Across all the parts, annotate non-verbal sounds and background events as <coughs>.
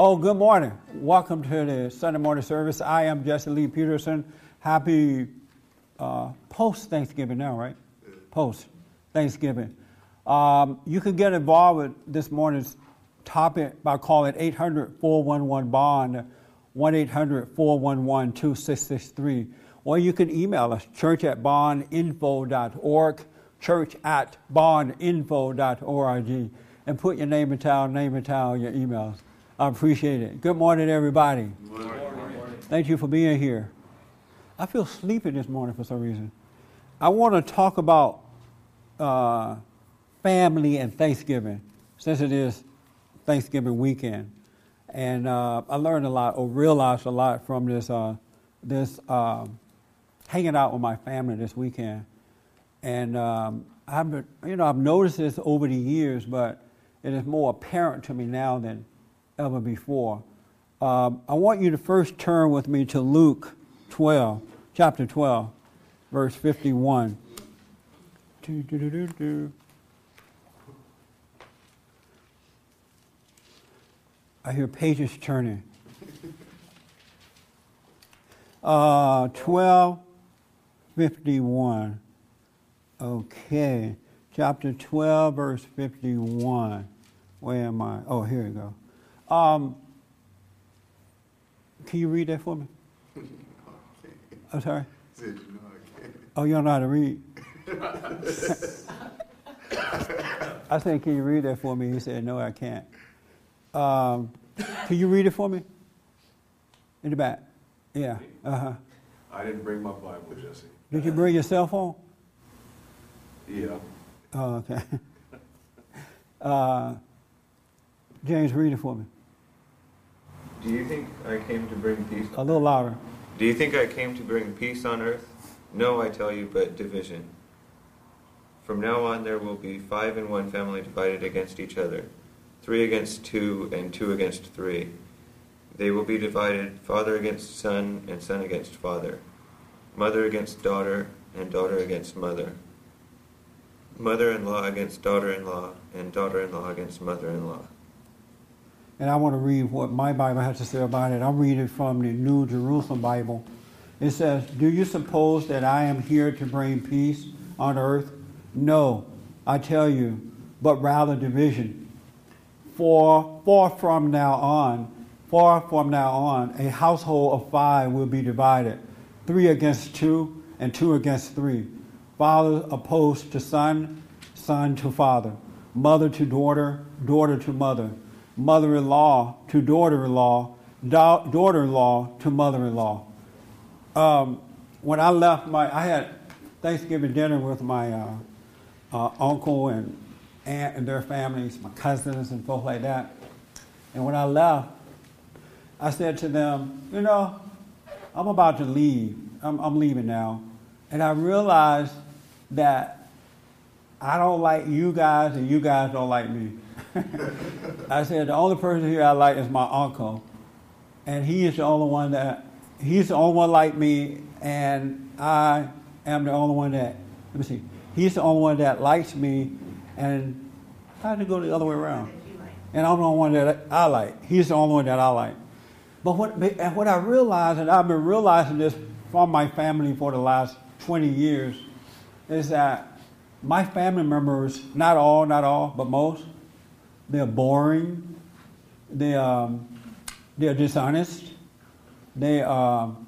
Oh, good morning. Welcome to the Sunday morning service. I am Jesse Lee Peterson. Happy uh, post Thanksgiving now, right? Post Thanksgiving. Um, you can get involved with this morning's topic by calling 800 411 Bond, 1 800 411 2663. Or you can email us, church at bondinfo.org, church at bondinfo.org, and put your name and town, name and town, your emails. I appreciate it. Good morning, everybody. Good morning. Thank you for being here. I feel sleepy this morning for some reason. I want to talk about uh, family and Thanksgiving, since it is Thanksgiving weekend. And uh, I learned a lot, or realized a lot from this, uh, this uh, hanging out with my family this weekend. And um, I've, been, you know, I've noticed this over the years, but it is more apparent to me now than ever before. Um, I want you to first turn with me to Luke 12, chapter 12, verse 51. Do, do, do, do, do. I hear pages turning. Uh, 12, 51. Okay. Chapter 12, verse 51. Where am I? Oh, here we go. Um, can you read that for me? <laughs> I'm sorry? Oh, you don't know how to read? <laughs> I said, can you read that for me? He said, no, I can't. Um, can you read it for me? In the back. Yeah. Uh huh. I didn't bring my Bible, Jesse. Did you bring your cell phone? Yeah. Oh, okay. <laughs> Uh, James, read it for me. Do you think I came to bring peace? A little louder. Do you think I came to bring peace on earth? No, I tell you, but division. From now on, there will be five in one family divided against each other, three against two, and two against three. They will be divided father against son, and son against father, mother against daughter, and daughter against mother, mother in law against daughter in law, and daughter in law against mother in law. And I want to read what my Bible has to say about it. I'm reading from the New Jerusalem Bible. It says, Do you suppose that I am here to bring peace on earth? No, I tell you, but rather division. For far from now on, far from now on, a household of five will be divided, three against two, and two against three. Father opposed to son, son to father, mother to daughter, daughter to mother, mother in law to daughter in law, daughter in law to mother in law. Um, when I left, my I had Thanksgiving dinner with my uh, uh, uncle and aunt and their families, my cousins and folks like that. And when I left, I said to them, you know, I'm about to leave. I'm, I'm leaving now. And I realized that I don't like you guys and you guys don't like me. I said, the only person here I like is my uncle. And he is the only one that, he's the only one like me, and I am the only one that, let me see, he's the only one that likes me, and I had to go the other way around. And I'm the only one that I like. He's the only one that I like. But what, and what I realized, and I've been realizing this from my family for the last 20 years, is that my family members, not all, not all, but most, they're boring, they, um, they're dishonest, they, um,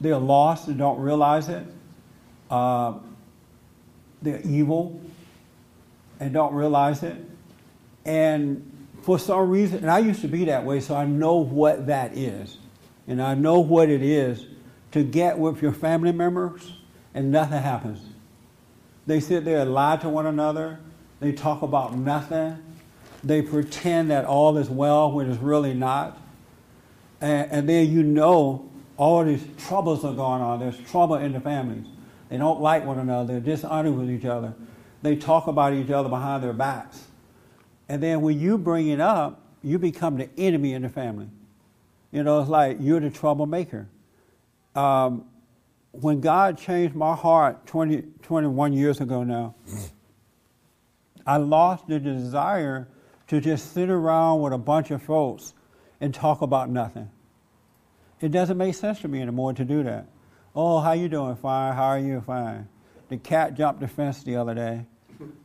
they're lost and don't realize it, uh, they're evil and don't realize it. And for some reason, and I used to be that way, so I know what that is. And I know what it is to get with your family members and nothing happens. They sit there and lie to one another. They talk about nothing. They pretend that all is well when it's really not. And, and then you know all these troubles are going on. There's trouble in the families. They don't like one another. They're dishonored with each other. They talk about each other behind their backs. And then when you bring it up, you become the enemy in the family. You know, it's like you're the troublemaker. Um, when God changed my heart 20, 21 years ago now, I lost the desire to just sit around with a bunch of folks and talk about nothing. It doesn't make sense to me anymore to do that. Oh, how you doing? Fine. How are you? Fine. The cat jumped the fence the other day,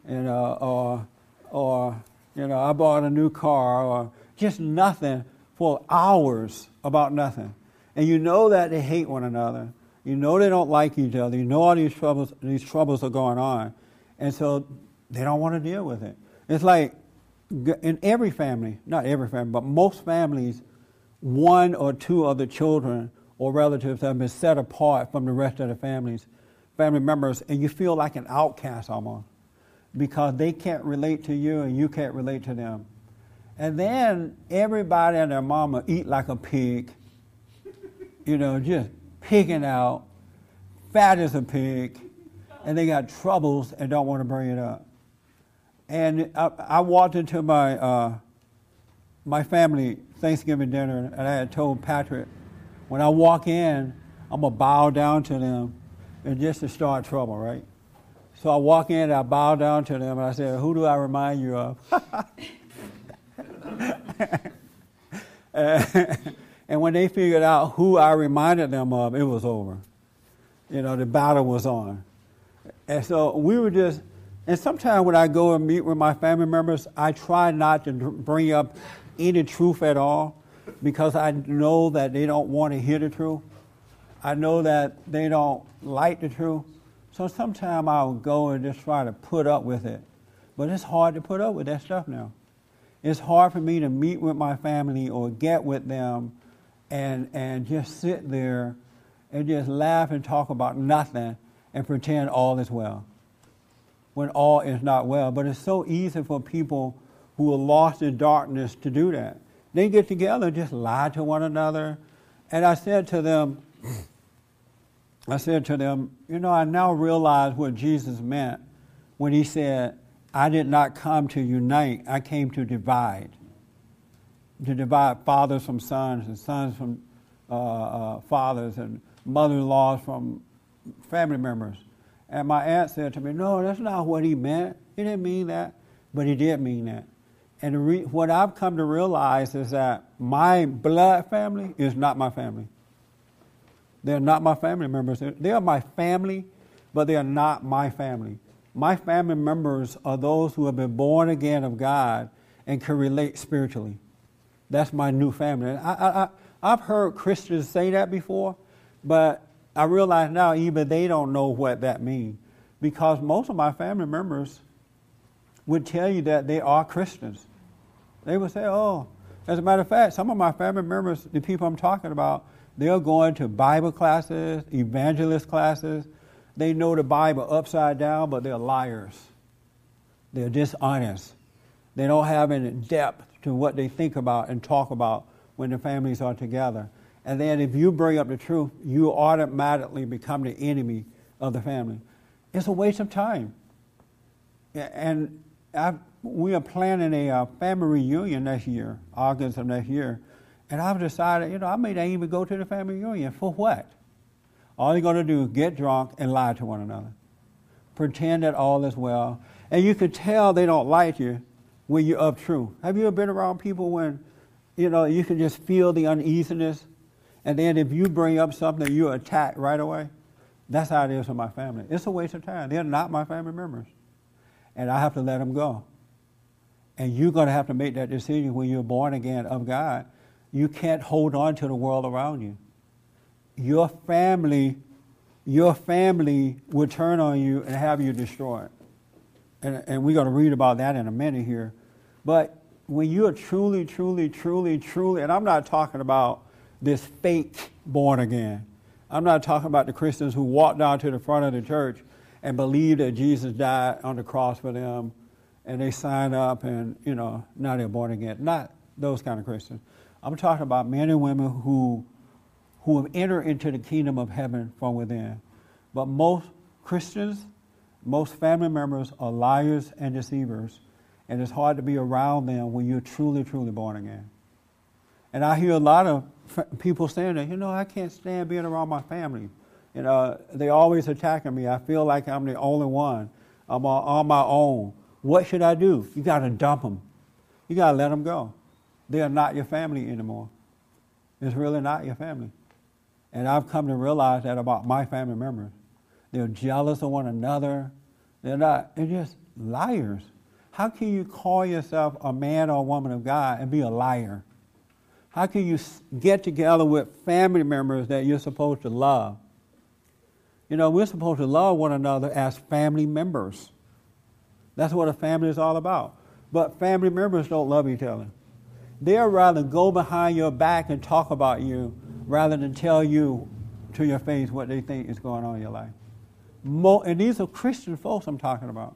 and uh, or or you know I bought a new car or just nothing for hours about nothing. And you know that they hate one another. You know they don't like each other. You know all these troubles these troubles are going on, and so they don't want to deal with it. It's like in every family, not every family, but most families, one or two of the children or relatives have been set apart from the rest of the families, family members, and you feel like an outcast almost because they can't relate to you and you can't relate to them. And then everybody and their mama eat like a pig, you know, just pigging out, fat as a pig, and they got troubles and don't want to bring it up. And I, I walked into my uh, my family Thanksgiving dinner, and I had told Patrick, when I walk in, I'm gonna bow down to them, and just to start trouble, right? So I walk in, and I bow down to them, and I said, "Who do I remind you of?" <laughs> and when they figured out who I reminded them of, it was over. You know, the battle was on. And so we were just and sometimes when I go and meet with my family members, I try not to bring up any truth at all because I know that they don't want to hear the truth. I know that they don't like the truth. So sometimes I'll go and just try to put up with it. But it's hard to put up with that stuff now. It's hard for me to meet with my family or get with them and, and just sit there and just laugh and talk about nothing and pretend all is well when all is not well. But it's so easy for people who are lost in darkness to do that. They get together and just lie to one another. And I said to them, I said to them, you know, I now realize what Jesus meant when he said, I did not come to unite, I came to divide. To divide fathers from sons and sons from uh, uh, fathers and mother in laws from family members. And my aunt said to me, No, that's not what he meant. He didn't mean that. But he did mean that. And re- what I've come to realize is that my blood family is not my family. They're not my family members. They are my family, but they are not my family. My family members are those who have been born again of God and can relate spiritually. That's my new family. I, I, I, I've heard Christians say that before, but I realize now even they don't know what that means because most of my family members would tell you that they are Christians. They would say, oh, as a matter of fact, some of my family members, the people I'm talking about, they're going to Bible classes, evangelist classes. They know the Bible upside down, but they're liars. They're dishonest. They don't have any depth to what they think about and talk about when the families are together. And then if you bring up the truth, you automatically become the enemy of the family. It's a waste of time. And I've, we are planning a uh, family reunion next year, August of next year. And I've decided, you know, I may not even go to the family reunion. For what? All you're going to do is get drunk and lie to one another. Pretend that all is well. And you can tell they don't like you when you're up true. Have you ever been around people when, you know, you can just feel the uneasiness? And then if you bring up something, you attack right away. That's how it is with my family. It's a waste of time. They're not my family members. And I have to let them go. And you're going to have to make that decision when you're born again of God. You can't hold on to the world around you. Your family, your family will turn on you and have you destroyed. And, and we're going to read about that in a minute here. But when you're truly, truly, truly, truly, and I'm not talking about this fake born again. I'm not talking about the Christians who walk down to the front of the church and believe that Jesus died on the cross for them and they sign up and, you know, now they're born again. Not those kind of Christians. I'm talking about men and women who, who have entered into the kingdom of heaven from within. But most Christians, most family members are liars and deceivers, and it's hard to be around them when you're truly, truly born again. And I hear a lot of people saying that, you know, I can't stand being around my family. You uh, know, they always attacking me. I feel like I'm the only one. I'm on my own. What should I do? You got to dump them. You got to let them go. They are not your family anymore. It's really not your family. And I've come to realize that about my family members. They're jealous of one another. They're not, they're just liars. How can you call yourself a man or a woman of God and be a liar? How can you get together with family members that you're supposed to love? You know, we're supposed to love one another as family members. That's what a family is all about. But family members don't love each other. They'd rather go behind your back and talk about you rather than tell you to your face what they think is going on in your life. Mo- and these are Christian folks I'm talking about.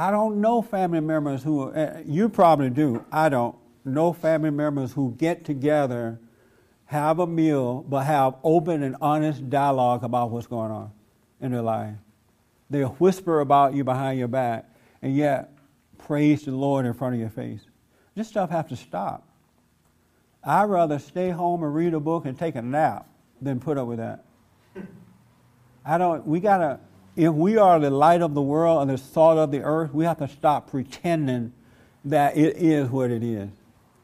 I don't know family members who, uh, you probably do, I don't know family members who get together, have a meal, but have open and honest dialogue about what's going on in their life. They'll whisper about you behind your back, and yet praise the Lord in front of your face. This stuff has to stop. I'd rather stay home and read a book and take a nap than put up with that. <laughs> I don't, we gotta, if we are the light of the world and the salt of the earth, we have to stop pretending that it is what it is.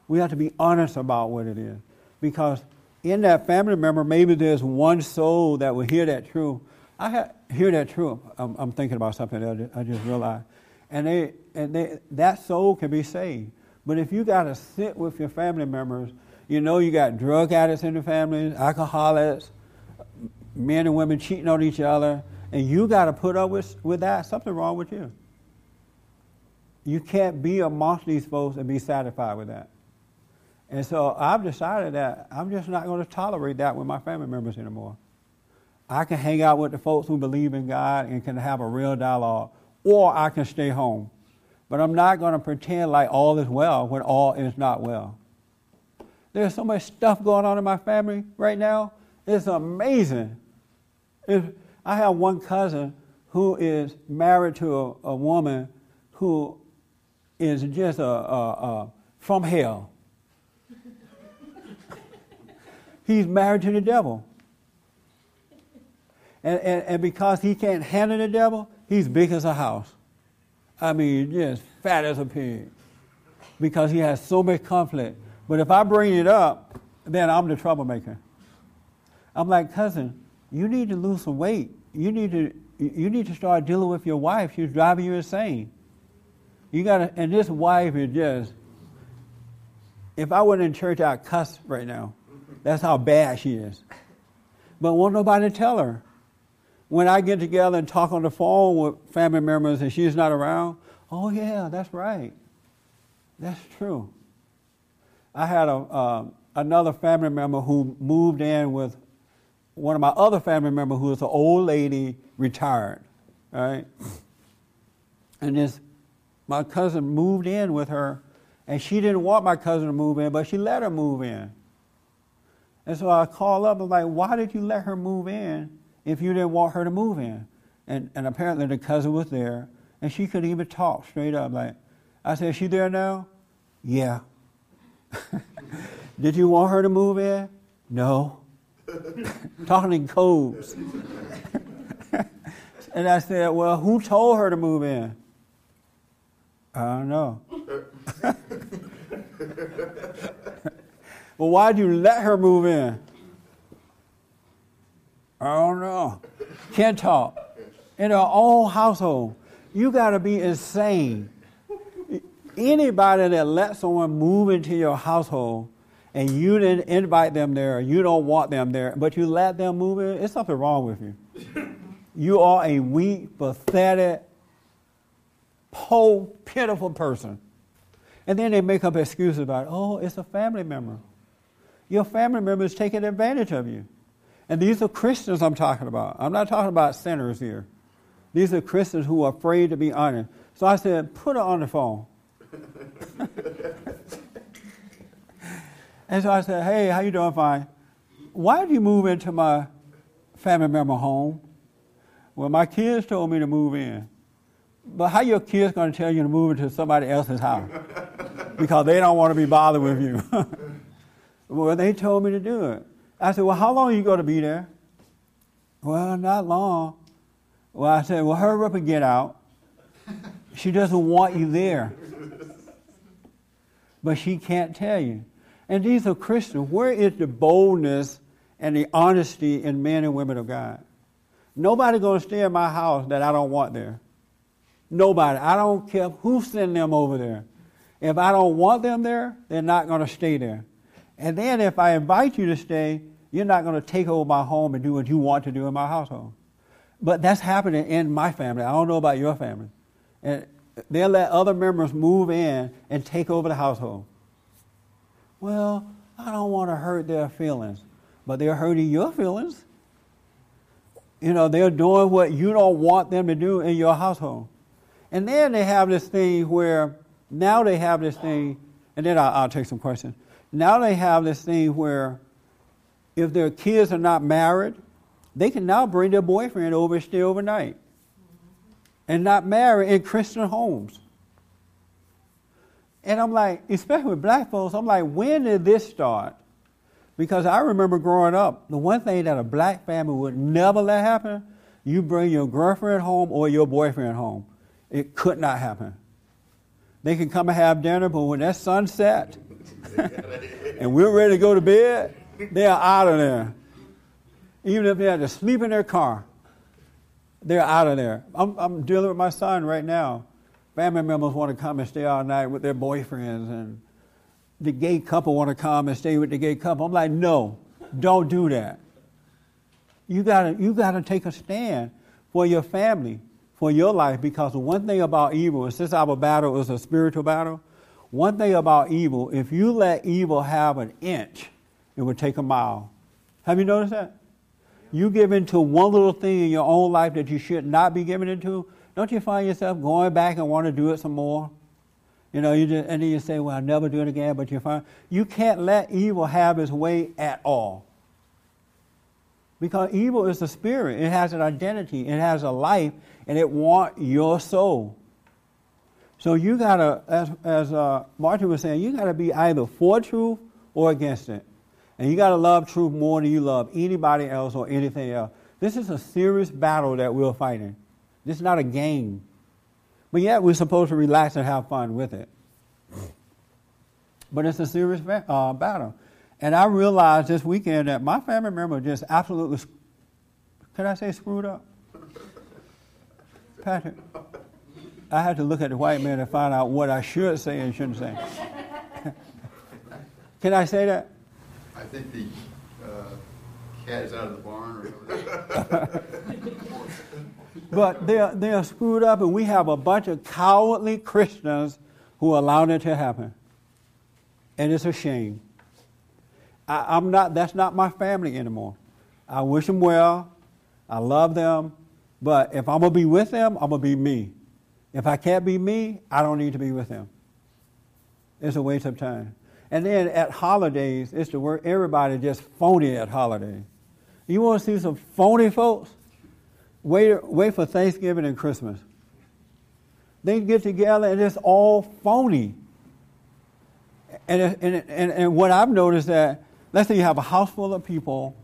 We have to be honest about what it is. Because in that family member, maybe there's one soul that will hear that truth. I ha- hear that truth. I'm, I'm, thinking about something that I just realized. And, they, and they, that soul can be saved. But if you got to sit with your family members, you know you got drug addicts in the family, alcoholics, men and women cheating on each other, and you got to put up with, with that, something wrong with you. You can't be amongst these folks and be satisfied with that. And so I've decided that I'm just not going to tolerate that with my family members anymore. I can hang out with the folks who believe in God and can have a real dialogue, or I can stay home. But I'm not going to pretend like all is well when all is not well. There's so much stuff going on in my family right now. It's amazing. If I have one cousin who is married to a, a woman who is just a, a, a from hell. <laughs> He's married to the devil. And, and, and because he can't handle the devil, he's big as a house. I mean, just fat as a pig. Because he has so much conflict. But if I bring it up, then I'm the troublemaker. I'm like, cousin, you need to lose some weight. You need to you need to start dealing with your wife. She's driving you insane. You gotta and this wife is just if I went in church I'd cuss right now. That's how bad she is. But won't nobody tell her. When I get together and talk on the phone with family members and she's not around, oh yeah, that's right. That's true. I had a, uh, another family member who moved in with one of my other family members who was an old lady, retired, right? And this, my cousin moved in with her, and she didn't want my cousin to move in, but she let her move in. And so I called up and like, why did you let her move in if you didn't want her to move in? And, and apparently the cousin was there, and she couldn't even talk straight up. Like, I said, she there now? Yeah. <laughs> Did you want her to move in? No. Talking in codes. and I said, Well, who told her to move in? I don't know. <laughs> well, why'd you let her move in? I don't know. Can't talk. In her own household. You got to be insane anybody that lets someone move into your household and you didn't invite them there, you don't want them there, but you let them move in, it's something wrong with you. <laughs> You are a weak, pathetic, poor, pitiful person. And then they make up excuses about, oh, it's a family member. Your family member is taking advantage of you. And these are Christians I'm talking about. I'm not talking about sinners here. These are Christians who are afraid to be honest. So I said, put her on the phone. <laughs> and so I said, "Hey, how you doing? Fine. Why did you move into my family member home?" Well, my kids told me to move in. But how your kids going to tell you to move into somebody else's house? <laughs> because they don't want to be bothered with you. <laughs> well, they told me to do it. I said, well, how long are you going to be there? Well, not long. Well, I said, well, hurry up and get out. She doesn't want you there. <laughs> But she can't tell you. And these are Christians. Where is the boldness and the honesty in men and women of God? Nobody going to stay in my house that I don't want there. Nobody. I don't care who send them over there. If I don't want them there, they're not going to stay there. And then if I invite you to stay, you're not going to take over my home and do what you want to do in my household. But that's happening in my family. I don't know about your family. And they'll let other members move in and take over the household. Well, I don't want to hurt their feelings, but they're hurting your feelings. You know, they're doing what you don't want them to do in your household. And then they have this thing where, now they have this thing, and then I'll, I'll take some questions. Now they have this thing where if their kids are not married, they can now bring their boyfriend over and stay overnight and not marry in Christian homes. And I'm like, especially with black folks, I'm like, when did this start? Because I remember growing up, the one thing that a black family would never let happen, you bring your girlfriend home or your boyfriend home. It could not happen. They can come and have dinner, but when that sun set <laughs> and we're ready to go to bed, they are out of there. Even if they had to sleep in their car, they're out of there. I'm, I'm dealing with my son right now. Family members want to come and stay all night with their boyfriends, and the gay couple want to come and stay with the gay couple. I'm like, no, don't do that. You gotta, you gotta take a stand for your family, for your life, because one thing about evil, and since our battle is a spiritual battle, one thing about evil, if you let evil have an inch, it would take a mile. Have you noticed that? You give into one little thing in your own life that you should not be giving into, don't you find yourself going back and want to do it some more? You know, you just, and then you say, well, I'll never do it again, but you find you can't let evil have its way at all. Because evil is a spirit. It has an identity. It has a life, and it wants your soul. So you gotta, as, as uh, Martin was saying, you gotta be either for truth or against it. And you got to love truth more than you love anybody else or anything else. This is a serious battle that we're fighting. This is not a game. But yet we're supposed to relax and have fun with it. But it's a serious uh, battle. And I realized this weekend that my family member just absolutely, can I say screwed up? Patrick, I had to look at the white man to find out what I should say and shouldn't say. <laughs> can I say that? I think the uh, cat is out of the barn or whatever. <laughs> but they're, they're screwed up, and we have a bunch of cowardly Christians who allowed it to happen. And it's a shame. I, I'm not, that's not my family anymore. I wish them well. I love them. But if I'm going to be with them, I'm going to be me. If I can't be me, I don't need to be with them. It's a waste of time. And then at holidays, it's the word everybody just phony at holidays. You want to see some phony folks? Wait, wait for Thanksgiving and Christmas. They get together and it's all phony. And, and, and, and what I've noticed that, let's say you have a house full of people,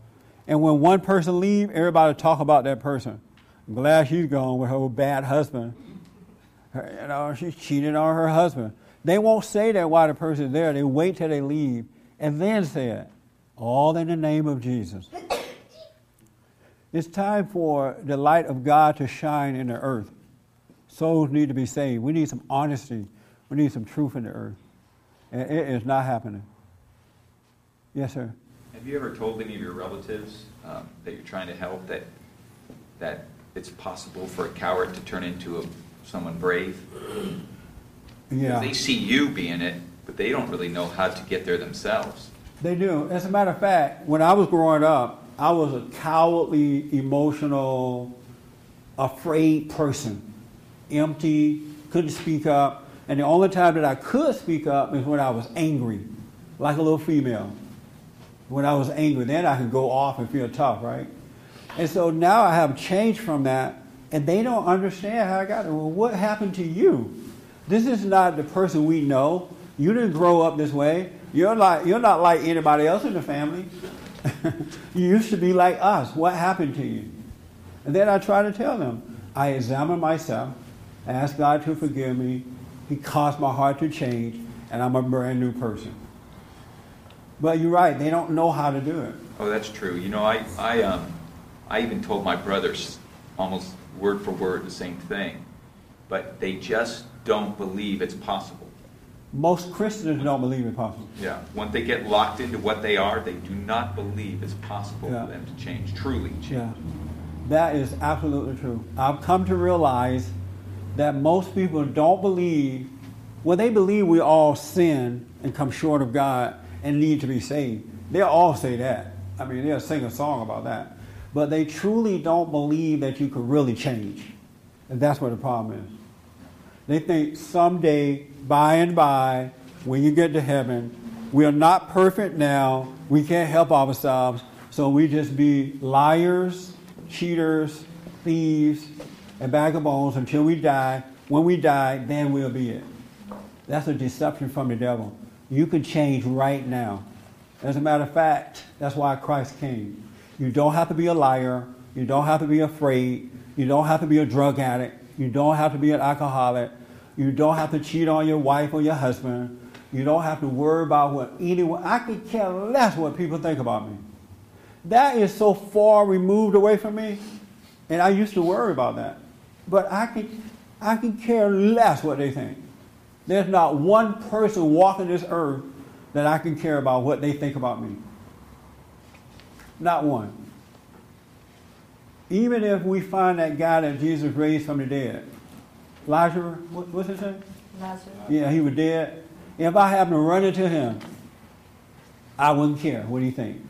and when one person leaves, everybody talk about that person. I'm glad she's gone with her bad husband. Her, you know, she cheated on her husband. They won't say that while the person's there. They wait till they leave and then say it. All in the name of Jesus. It's time for the light of God to shine in the earth. Souls need to be saved. We need some honesty. We need some truth in the earth. And it is not happening. Yes, sir. Have you ever told any of your relatives um, that you're trying to help that that it's possible for a coward to turn into a, someone brave? Yeah. They see you being it, but they don't really know how to get there themselves. They do. As a matter of fact, when I was growing up, I was a cowardly, emotional, afraid person. Empty, couldn't speak up. And the only time that I could speak up is when I was angry, like a little female. When I was angry, then I could go off and feel tough, right? And so now I have changed from that, and they don't understand how I got there. Well, what happened to you? This is not the person we know. You didn't grow up this way. You're not, you're not like anybody else in the family. <laughs> you used to be like us. What happened to you? And then I try to tell them, I examine myself. I asked God to forgive me. He caused my heart to change, and I'm a brand new person. But you're right, they don't know how to do it. Oh, that's true. You know, I, I, um, I even told my brothers almost word for word the same thing, but they just don't believe it's possible. Most Christians don't believe it's possible. Yeah. Once they get locked into what they are, they do not believe it's possible Yeah. for them to change, truly change. Yeah, that is absolutely true. I've come to realize that most people don't believe, well, they believe we all sin and come short of God and need to be saved. They'll all say that. I mean, they'll sing a song about that. But they truly don't believe that you could really change. And that's where the problem is. They think someday, by and by, when you get to heaven, we are not perfect now. We can't help ourselves. So we just be liars, cheaters, thieves, and bag of bones until we die. When we die, then we'll be it. That's a deception from the devil. You can change right now. As a matter of fact, that's why Christ came. You don't have to be a liar. You don't have to be afraid. You don't have to be a drug addict. You don't have to be an alcoholic. You don't have to cheat on your wife or your husband. You don't have to worry about what anyone. I could care less what people think about me. That is so far removed away from me, and I used to worry about that. But I can, I can care less what they think. There's not one person walking this earth that I can care about what they think about me. Not one. Even if we find that guy that Jesus raised from the dead, Lazarus, what, what's his name? Lazarus. Yeah, he was dead. If I happen to run into him, I wouldn't care what do you think.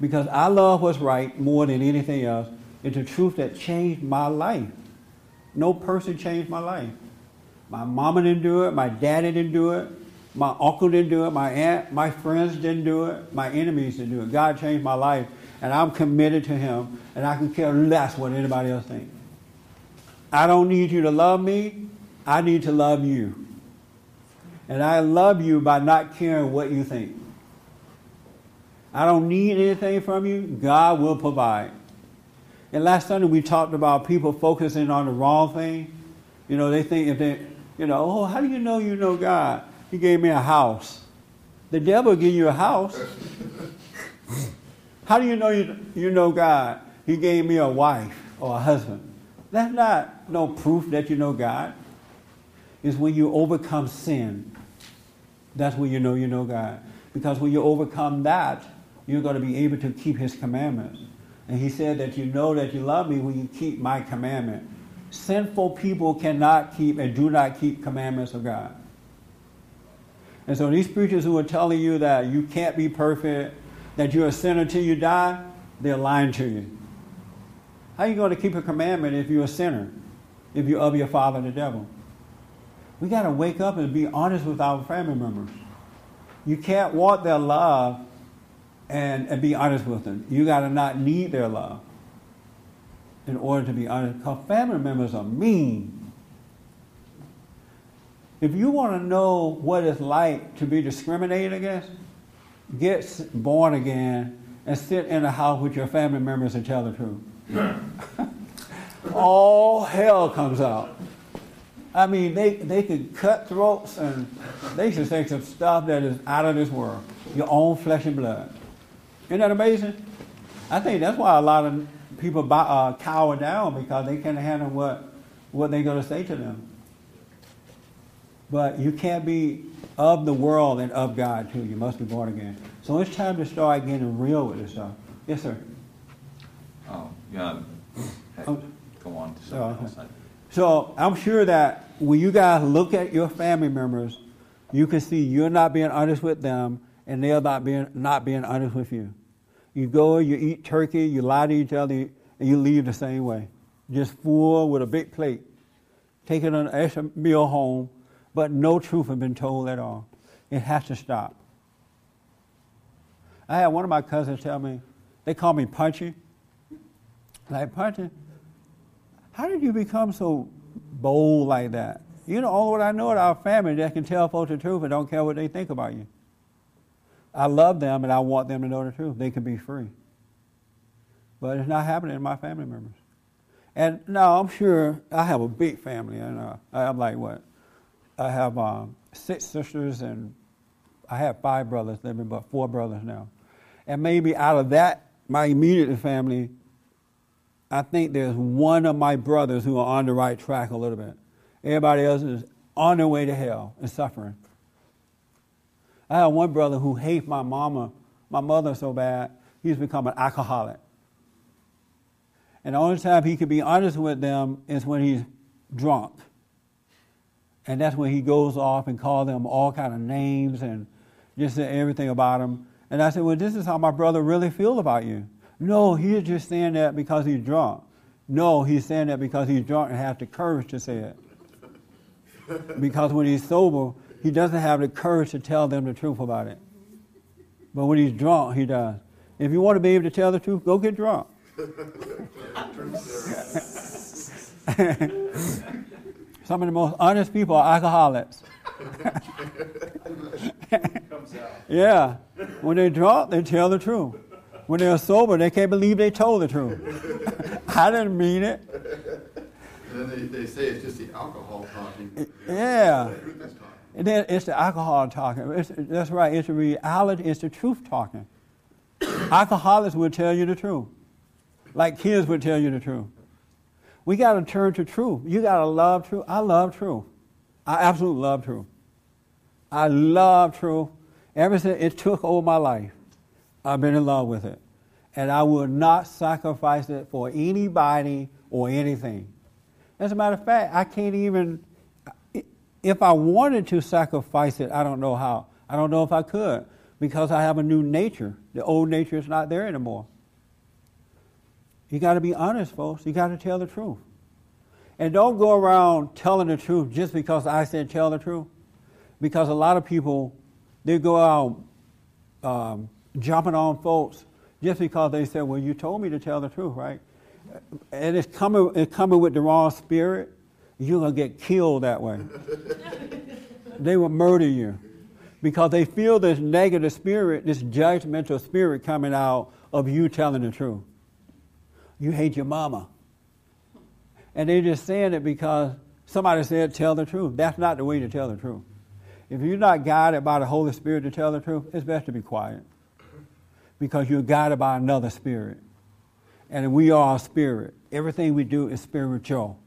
Because I love what's right more than anything else. It's the truth that changed my life. No person changed my life. My mama didn't do it. My daddy didn't do it. My uncle didn't do it. My aunt, my friends didn't do it. My enemies didn't do it. God changed my life, and I'm committed to Him, and I can care less what anybody else thinks. I don't need you to love me. I need to love you. And I love you by not caring what you think. I don't need anything from you. God will provide. And last Sunday we talked about people focusing on the wrong thing. You know, they think if they, you know, oh, how do you know you know God? He gave me a house. The devil give you a house. <laughs> How do you know you, you know God? He gave me a wife or a husband. That's not no proof that you know God. It's when you overcome sin. That's when you know you know God. Because when you overcome that, you're going to be able to keep His commandments. And He said that you know that you love me when you keep my commandment. Sinful people cannot keep and do not keep commandments of God. And so these preachers who are telling you that you can't be perfect, that you're a sinner till you die, they're lying to you. How are you going to keep a commandment if you're a sinner? If you're of your father, the devil? We got to wake up and be honest with our family members. You can't want their love and, and be honest with them. You got to not need their love in order to be honest. Because family members are mean. If you want to know what it's like to be discriminated against, get born again and sit in a house with your family members and tell the truth. <laughs> All hell comes out. I mean, they, they could cut throats and they should say some stuff that is out of this world. Your own flesh and blood. Isn't that amazing? I think that's why a lot of people buy, uh, cower down because they can't handle what, what they're going to say to them. But you can't be of the world and of God too. You must be born again. So it's time to start getting real with this stuff. Yes, sir. Oh, yeah. Heck, Oh. Go on to Oh, okay. else. So I'm sure that when you guys look at your family members, you can see you're not being honest with them, and they're not being not being honest with you. You go, you eat turkey, you lie to each other, and you leave the same way, just full with a big plate, taking an extra meal home, but no truth has been told at all. It has to stop. I had one of my cousins tell me, they call me Punchy. Like Punchy, how did you become so bold like that? You know, all what I know of our family that can tell folks the truth and don't care what they think about you. I love them and I want them to know the truth. They can be free. But it's not happening in my family members. And now I'm sure I have a big family, and uh, I'm like what? I have um, six sisters, and I have five brothers living, but four brothers now. And maybe out of that, my immediate family, I think there's one of my brothers who are on the right track a little bit. Everybody else is on their way to hell and suffering. I have one brother who hates my mama, my mother so bad, he's become an alcoholic. And the only time he can be honest with them is when he's drunk. And that's when he goes off and calls them all kind of names and just say everything about them. And I said, well, this is how my brother really feels about you. No, he's just saying that because he's drunk. No, he's saying that because he's drunk and has the courage to say it. because when he's sober, he doesn't have the courage to tell them the truth about it. But when he's drunk, he does. If you want to be able to tell the truth, go get drunk. <laughs> <laughs> Some of the most honest people are alcoholics. <laughs> yeah. When they're drunk, they tell the truth. When they're sober, they can't believe they told the truth. <laughs> I didn't mean it. And then they, they say it's just the alcohol talking. Yeah. The truth talking. And then it's the alcohol talking. It's, that's right. It's the reality. It's the truth talking. <coughs> Alcoholics will tell you the truth, like kids would tell you the truth. We got to turn to truth. You got to love truth. I love truth. I absolutely love truth. I love truth. Ever since it took over my life, I've been in love with it. And I will not sacrifice it for anybody or anything. As a matter of fact, I can't even, if I wanted to sacrifice it, I don't know how. I don't know if I could because I have a new nature. The old nature is not there anymore. You got to be honest, folks. You got to tell the truth. And don't go around telling the truth just because I said tell the truth. Because a lot of people, they go out um, jumping on folks just because they said, well, you told me to tell the truth, right? And it's coming, it's coming with the wrong spirit. You're going to get killed that way. <laughs> they will murder you because they feel this negative spirit, this judgmental spirit coming out of you telling the truth. You hate your mama. And they're just saying it because somebody said, tell the truth. That's not the way to tell the truth. If you're not guided by the Holy Spirit to tell the truth, it's best to be quiet because you're guided by another spirit. And we are a spirit. Everything we do is spiritual.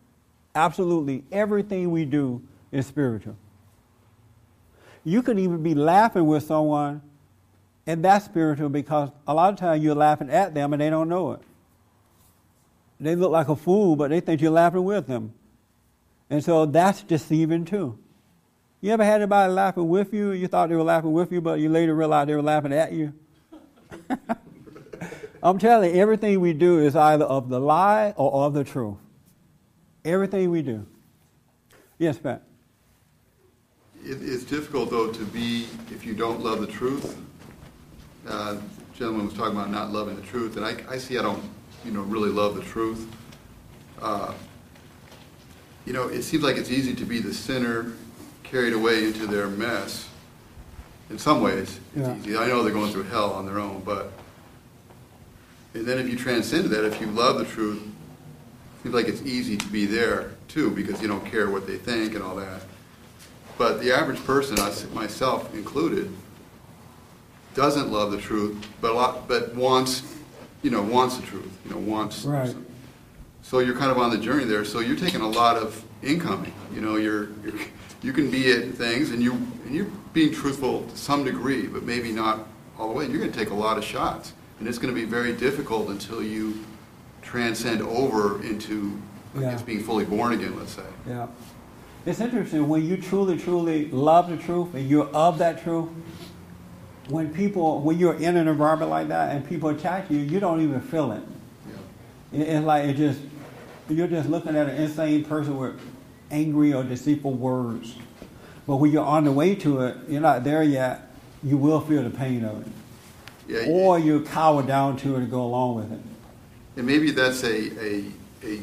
Absolutely everything we do is spiritual. You could even be laughing with someone, and that's spiritual because a lot of times you're laughing at them and they don't know it. They look like a fool, but they think you're laughing with them. And so that's deceiving too. You ever had anybody laughing with you? You thought they were laughing with you, but you later realized they were laughing at you? <laughs> I'm telling you, everything we do is either of the lie or of the truth. Everything we do. Yes, Pat. It, it's difficult, though, to be, if you don't love the truth. Uh, gentleman was talking about not loving the truth, and I, I see I don't, you know, really love the truth. Uh, you know, it seems like it's easy to be the sinner carried away into their mess. In some ways, it's Yeah. easy. I know they're going through hell on their own, but and then if you transcend that, if you love the truth, it seems like it's easy to be there too, because you don't care what they think and all that. But the average person, us- myself included, doesn't love the truth, but a lot, but wants, you know, wants the truth, you know, wants. Right. So you're kind of on the journey there. So you're taking a lot of incoming. You know, you're, you're you can be at things, and you and you're being truthful to some degree, but maybe not all the way. You're going to take a lot of shots, and it's going to be very difficult until you transcend over into, I Yeah. guess, being fully born again. Let's say. Yeah. It's interesting when you truly, truly love the truth and you're of that truth. When people, when you're in an environment like that and people attack you, you don't even feel it. Yeah. It- It's like it just, you're just looking at an insane person with angry or deceitful words. But when you're on the way to it, you're not there yet. You will feel the pain of it, Yeah. or you cower down to it and go along with it. And maybe that's a, a, a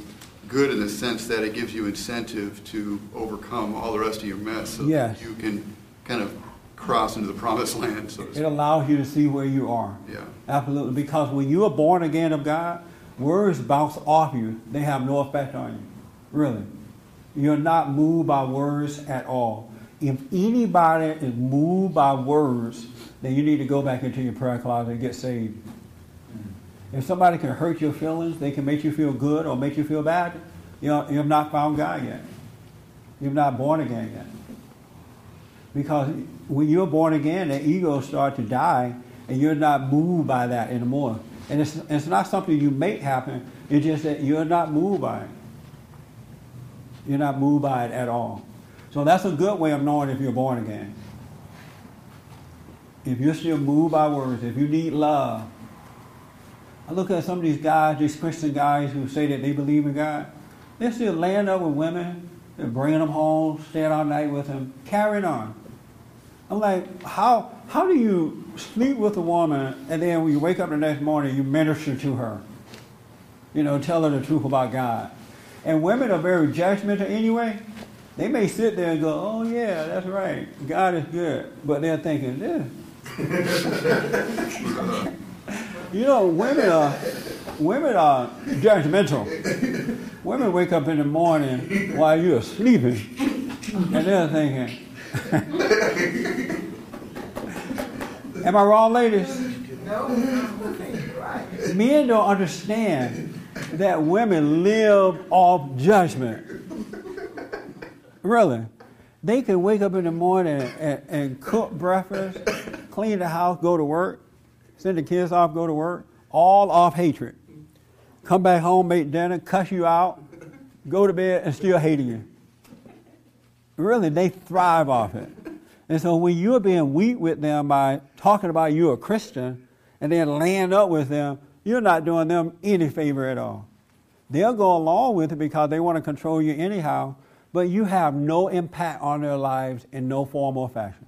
good in the sense that it gives you incentive to overcome all the rest of your mess so Yes. that you can kind of cross into the promised land, so It allows you to see where you are. Yeah. Absolutely. Because when you are born again of God, Words bounce off you, they have no effect on you. Really. You're not moved by words at all. If anybody is moved by words, then you need to go back into your prayer closet and get saved. If somebody can hurt your feelings, they can make you feel good or make you feel bad, you know, you've not found God yet. You're not born again yet. Because when you're born again, the ego starts to die, and you're not moved by that anymore. And it's, it's not something you make happen, it's just that you're not moved by it. You're not moved by it at all. So that's a good way of knowing if you're born again. If you're still moved by words, if you need love. I look at some of these guys, these Christian guys who say that they believe in God. They're still laying up with women, they're bringing them home, staying all night with them, carrying on. I'm like, how, how do you sleep with a woman and then when you wake up the next morning, you minister to her? You know, tell her the truth about God. And women are very judgmental anyway. They may sit there and go, oh, yeah, that's right. God is good. But they're thinking, this. <laughs> you know, women are, women are judgmental. Women wake up in the morning while you're sleeping, and they're thinking, <laughs> Am I wrong, ladies? No, right. Men don't understand that women live off judgment. Really. They can wake up in the morning and, and cook breakfast, clean the house, go to work, send the kids off, go to work, all off hatred. Come back home, make dinner, cuss you out, go to bed, and still hating you. Really, they thrive off it. And so when you're being weak with them by talking about you are a Christian and then laying up with them, you're not doing them any favor at all. They'll go along with it because they want to control you anyhow, but you have no impact on their lives in no form or fashion.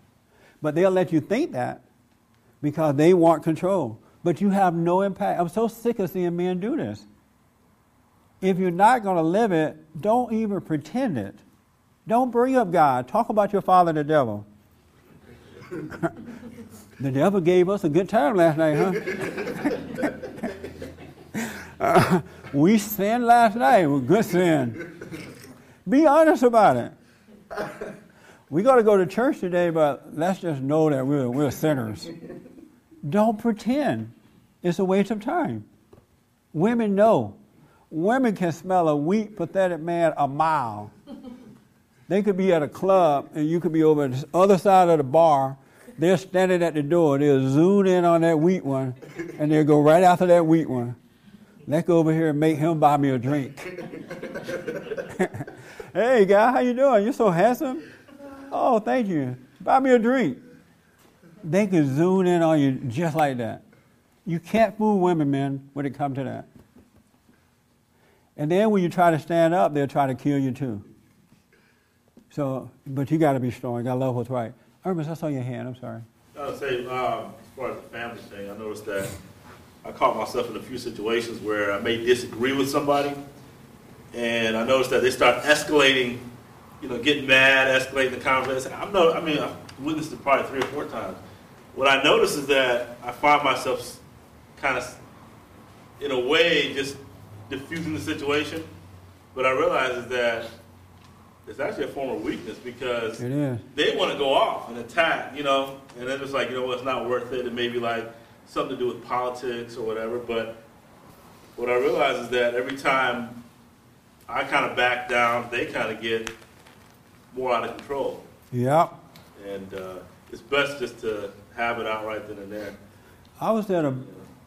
But they'll let you think that because they want control. But you have no impact. I'm so sick of seeing men do this. If you're not going to live it, don't even pretend it. Don't bring up God. Talk about your father, the devil. <laughs> the devil gave us a good time last night, huh? uh, <laughs> we sinned last night with good sin. Be honest about it. We got to go to church today, but let's just know that we're, we're sinners. Don't pretend. It's a waste of time. Women know. Women can smell a weak, pathetic man a mile. They could be at a club and you could be over the other side of the bar. They're standing at the door. They'll zoom in on that weak one and they'll go right after that weak one. Let's go over here and make him buy me a drink. <laughs> hey, guy, how you doing? You're so handsome. Oh, thank you. Buy me a drink. They can zoom in on you just like that. You can't fool women, men, when it comes to that. And then when you try to stand up, they'll try to kill you too. So, but you got to be strong. You got love what's right. Ernest, I saw your hand. I'm sorry. I would say, um, as far as the family thing, I noticed that I caught myself in a few situations where I may disagree with somebody, and I noticed that they start escalating, you know, getting mad, escalating the conversation. I'm no, I mean, I've witnessed it probably three or four times. What I notice is that I find myself kind of, in a way, just diffusing the situation, but I realize is that it's actually a form of weakness because they want to go off and attack, you know, and then it's like, you know, it's not worth it. It may be like something to do with politics or whatever. But what I realize is that every time I kind of back down, they kind of get more out of control. Yeah. And uh, it's best just to have it out right then and there. I was at a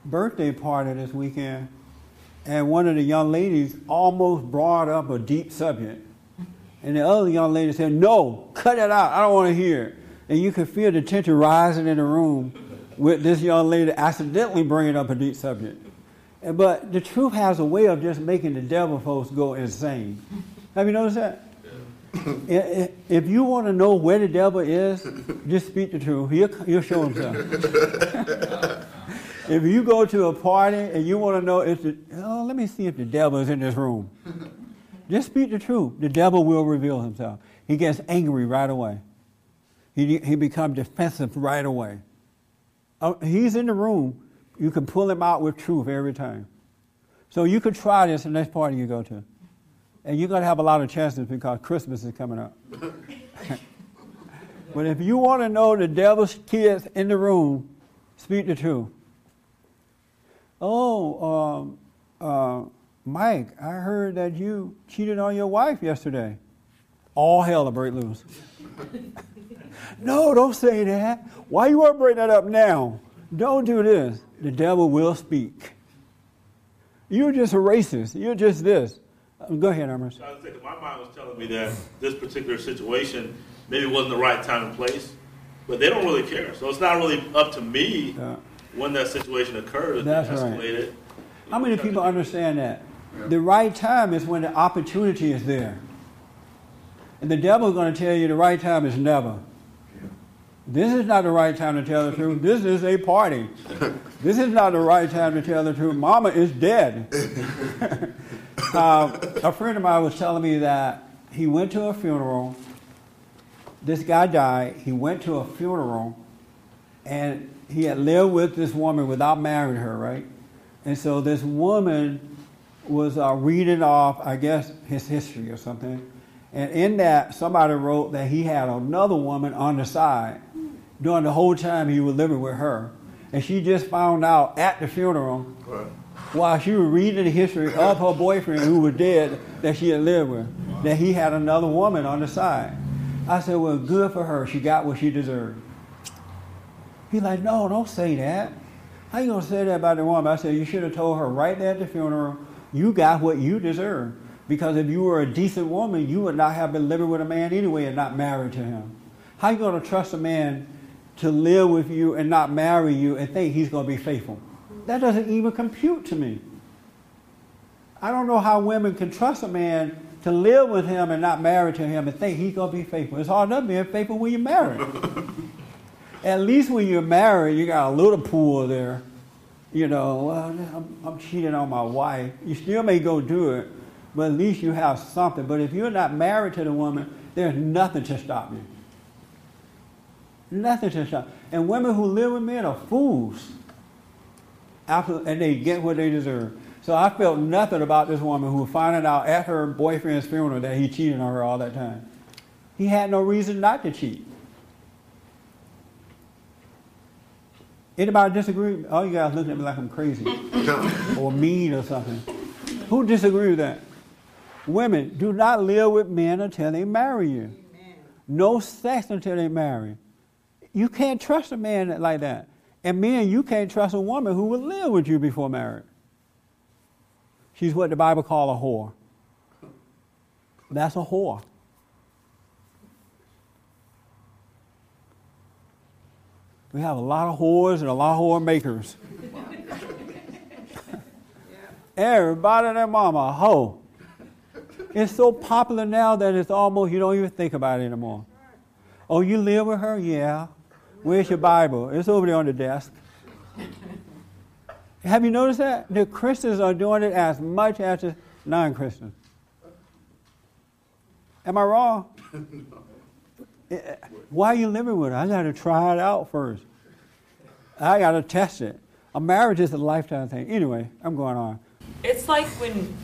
birthday party this weekend, and one of the young ladies almost brought up a deep subject. And the other young lady said, No, cut it out. I don't want to hear it. And you could feel the tension rising in the room with this young lady accidentally bringing up a deep subject. But the truth has a way of just making the devil folks go insane. Have you noticed that? If you want to know where the devil is, just speak the truth. He'll, he'll show himself. <laughs> if you go to a party and you want to know if the, oh, let me see if the devil is in this room. Just speak the truth. The devil will reveal himself. He gets angry right away. He, he becomes defensive right away. Uh, he's in the room. You can pull him out with truth every time. So you could try this the next party you go to. And you're going to have a lot of chances because Christmas is coming up. <laughs> but if you want to know the devil's kids in the room, speak the truth. Oh, um, uh, Mike, I heard that you cheated on your wife yesterday. All hell will break loose. <laughs> no, don't say that. Why you want to bring that up now? Don't do this. The devil will speak. You're just a racist. You're just this. Uh, Go ahead, Amos. I was thinking, my mind was telling me that this particular situation maybe wasn't the right time and place, but they don't really care. So it's not really up to me Yeah. when that situation occurs. That's escalated. right. How many people understand that? The right time is when the opportunity is there. And the devil's going to tell you the right time is never. This is not the right time to tell the truth. This is a party. <laughs> This is not the right time to tell the truth. Mama is dead. <laughs> uh, a friend of mine was telling me that he went to a funeral. This guy died. He went to a funeral, and he had lived with this woman without marrying her, right? And so this woman was uh, reading off, I guess, his history or something. And in that, somebody wrote that he had another woman on the side during the whole time he was living with her. And she just found out at the funeral while she was reading the history of her boyfriend who was dead that she had lived with, that he had another woman on the side. I said, well, good for her. She got what she deserved. He's like, no, don't say that. How you gonna say that about the woman? I said, you should have told her right there at the funeral, you got what you deserve. Because if you were a decent woman, you would not have been living with a man anyway and not married to him. How you gonna trust a man to live with you and not marry you and think he's gonna be faithful? That doesn't even compute to me. I don't know how women can trust a man to live with him and not marry to him and think he's gonna be faithful. It's hard enough being faithful when you're married. <laughs> At least when you're married, you got a little pool there. You know, I'm, I'm cheating on my wife. You still may go do it, but at least you have something. But if you're not married to the woman, there's nothing to stop you. Nothing to stop. And women who live with men are fools. Absolutely, and they get what they deserve. So I felt nothing about this woman who finding out at her boyfriend's funeral that he cheated on her all that time. He had no reason not to cheat. Anybody disagree? All you guys looking at me like I'm crazy <laughs> or mean or something. Who disagree with that? Women, do not live with men until they marry you. No sex until they marry. You can't trust a man like that. And men, you can't trust a woman who will live with you before marriage. She's what the Bible calls a whore. That's a whore. We have a lot of whores and a lot of whore makers. Everybody and their mama a hoe. It's so popular now that it's almost you don't even think about it anymore. Oh, you live with her? Yeah. Where's your Bible? It's over there on the desk. Have you noticed that? The Christians are doing it as much as the non Christians. Am I wrong? <laughs> Why are you living with her? I got to try it out first. I got to test it. A marriage is a lifetime thing. Anyway, I'm going on. It's like when,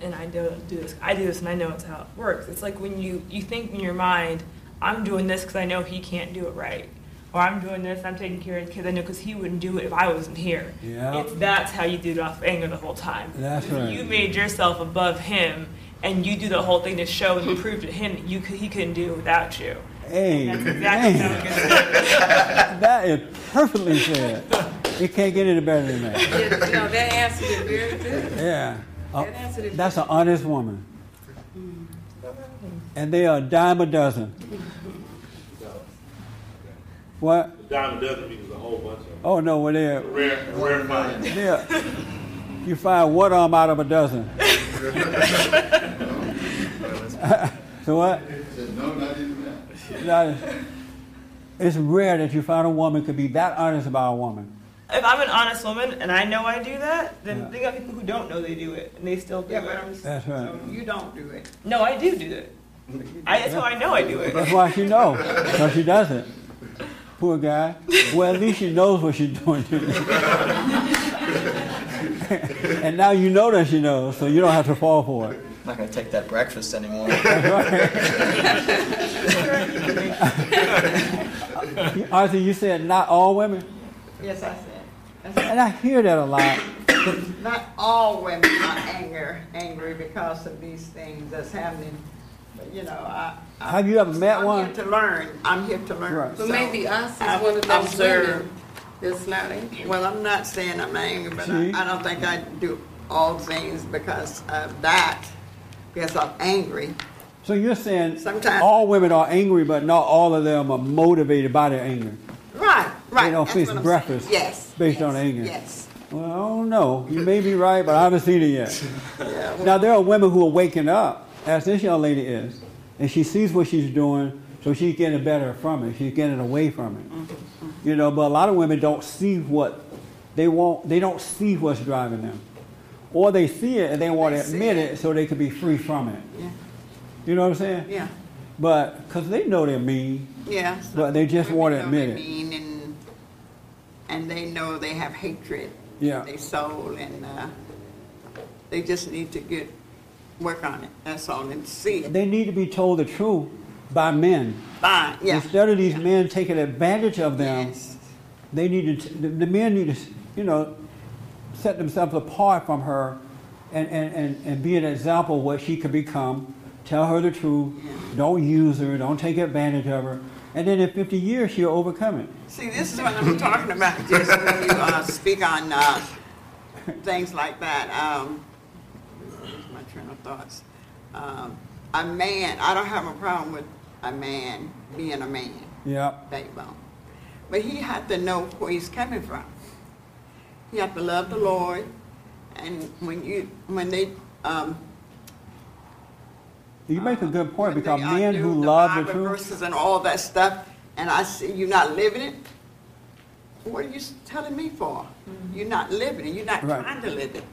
and I don't do this. I do this, and I know it's how it works. It's like when you you think in your mind, I'm doing this because I know he can't do it right, or I'm doing this. I'm taking care of his kids. I know because he wouldn't do it if I wasn't here. Yeah. It's that's how you do it off anger the whole time. That's right. You made yourself above him, and you do the whole thing to show and prove to him that you could, he couldn't do it without you. Hey, That's exactly how man, it gets. <laughs> that is perfectly said. You can't get any better than that. You know, that answered it very good. Yeah. Uh, That answered it. that's an honest woman. And they are a dime a dozen. What? The diamond doesn't mean there's a whole bunch of them. Oh, no, well, they're, Rare, rare find. they're, you find one of them out of a dozen. <laughs> so what? No, not even that. That is, it's rare that you find a woman could be that honest about a woman. If I'm an honest woman and I know I do that, then Yeah. think of people who don't know they do it and they still do Yeah, it. but I'm, That's right. so you don't do it. No, I do do it. I, that's how I know I do it. That's why she knows, because she doesn't. Poor guy. Well, at least she knows what she's doing. <laughs> and and now you know that she knows, so you don't have to fall for it. I'm not going to take that breakfast anymore. <laughs> Arthur, you said not all women, Yes, I said. I said, and I hear that a lot. Not all women are anger, angry because of these things that's happening. But, you know, I. I- Have you ever met I'm one? here to learn. I'm here to learn. Right. So maybe us is I've one of those observed. women that's not angry. Well, I'm not saying I'm angry, but See? I, I don't think I do all things because of that, because I'm angry. So you're saying Sometimes- all women are angry, but not all of them are motivated by their anger. Right, right. They don't that's fix what I'm breakfast. Yes. based yes, on anger. Yes. Well, I don't know. You may be right, but I haven't seen it yet. <laughs> Yeah, well, Now there are women who are waking up, as this young lady is, and she sees what she's doing, so she's getting better from it. She's getting away from it. Mm-hmm. You know, but a lot of women don't see what they want. They don't see what's driving them, or they see it and they want to admit it. it so they can be free from it. Yeah. You know what I'm saying? Yeah. But because they know they're mean, Yeah. But they just wanna admit it. mean and, and they know they have hatred Yeah. in their soul and uh, they just need to get work on it. That's all and see it. they need to be told the truth by men. Fine. Yeah. Instead of these men taking advantage of them, Yes. they need to, the, the men need to, you know, set themselves apart from her and, and, and, and be an example of what she could become. Tell her the truth. Don't use her. Don't take advantage of her. And then in 50 years, she'll overcome it. See, this is what I'm talking about, just when you uh, speak on uh, things like that. Um, my train of thoughts. Um, a man, I don't have a problem with a man being a man, Yeah. backbone. But he had to know where he's coming from. He had to love the Lord, and when you, when they, um, You make a good point because they men undo who love the truth, verses and all that stuff, and I see you not living it. What are you telling me for? You're not living it. You're not Right. trying to live it.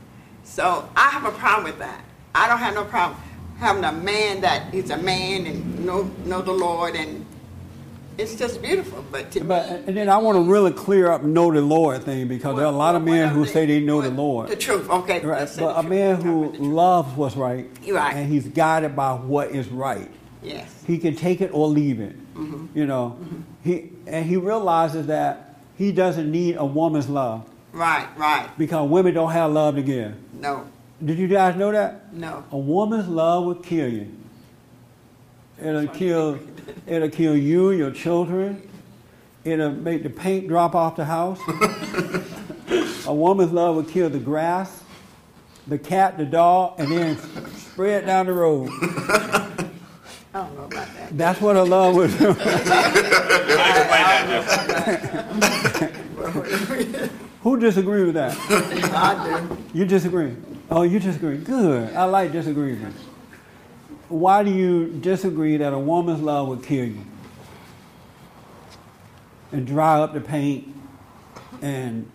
So I have a problem with that. I don't have no problem having a man that is a man and know know the Lord, and it's just beautiful. But to but and then I want to really clear up know the Lord thing because there are a lot of men who say they know the Lord. The truth, okay. Right, but a truth. man who about the truth. loves what's right, Right. and he's guided by what is right, Yes. he can take it or leave it. Mm-hmm. You know, mm-hmm. he and he realizes that he doesn't need a woman's love Right. Right. because women don't have love to give. No. Did you guys know that? No. A woman's love will kill you. It'll kill, it'll kill you, your children. It'll make the paint drop off the house. a woman's love will kill the grass, the cat, the dog, and then spread down the road. <laughs> I don't know about that. That's what a love would do. <laughs> Who disagree with that? I do. You disagree? Oh, you disagree. Good. I like disagreement. Why do you disagree that a woman's love would kill you? And dry up the paint and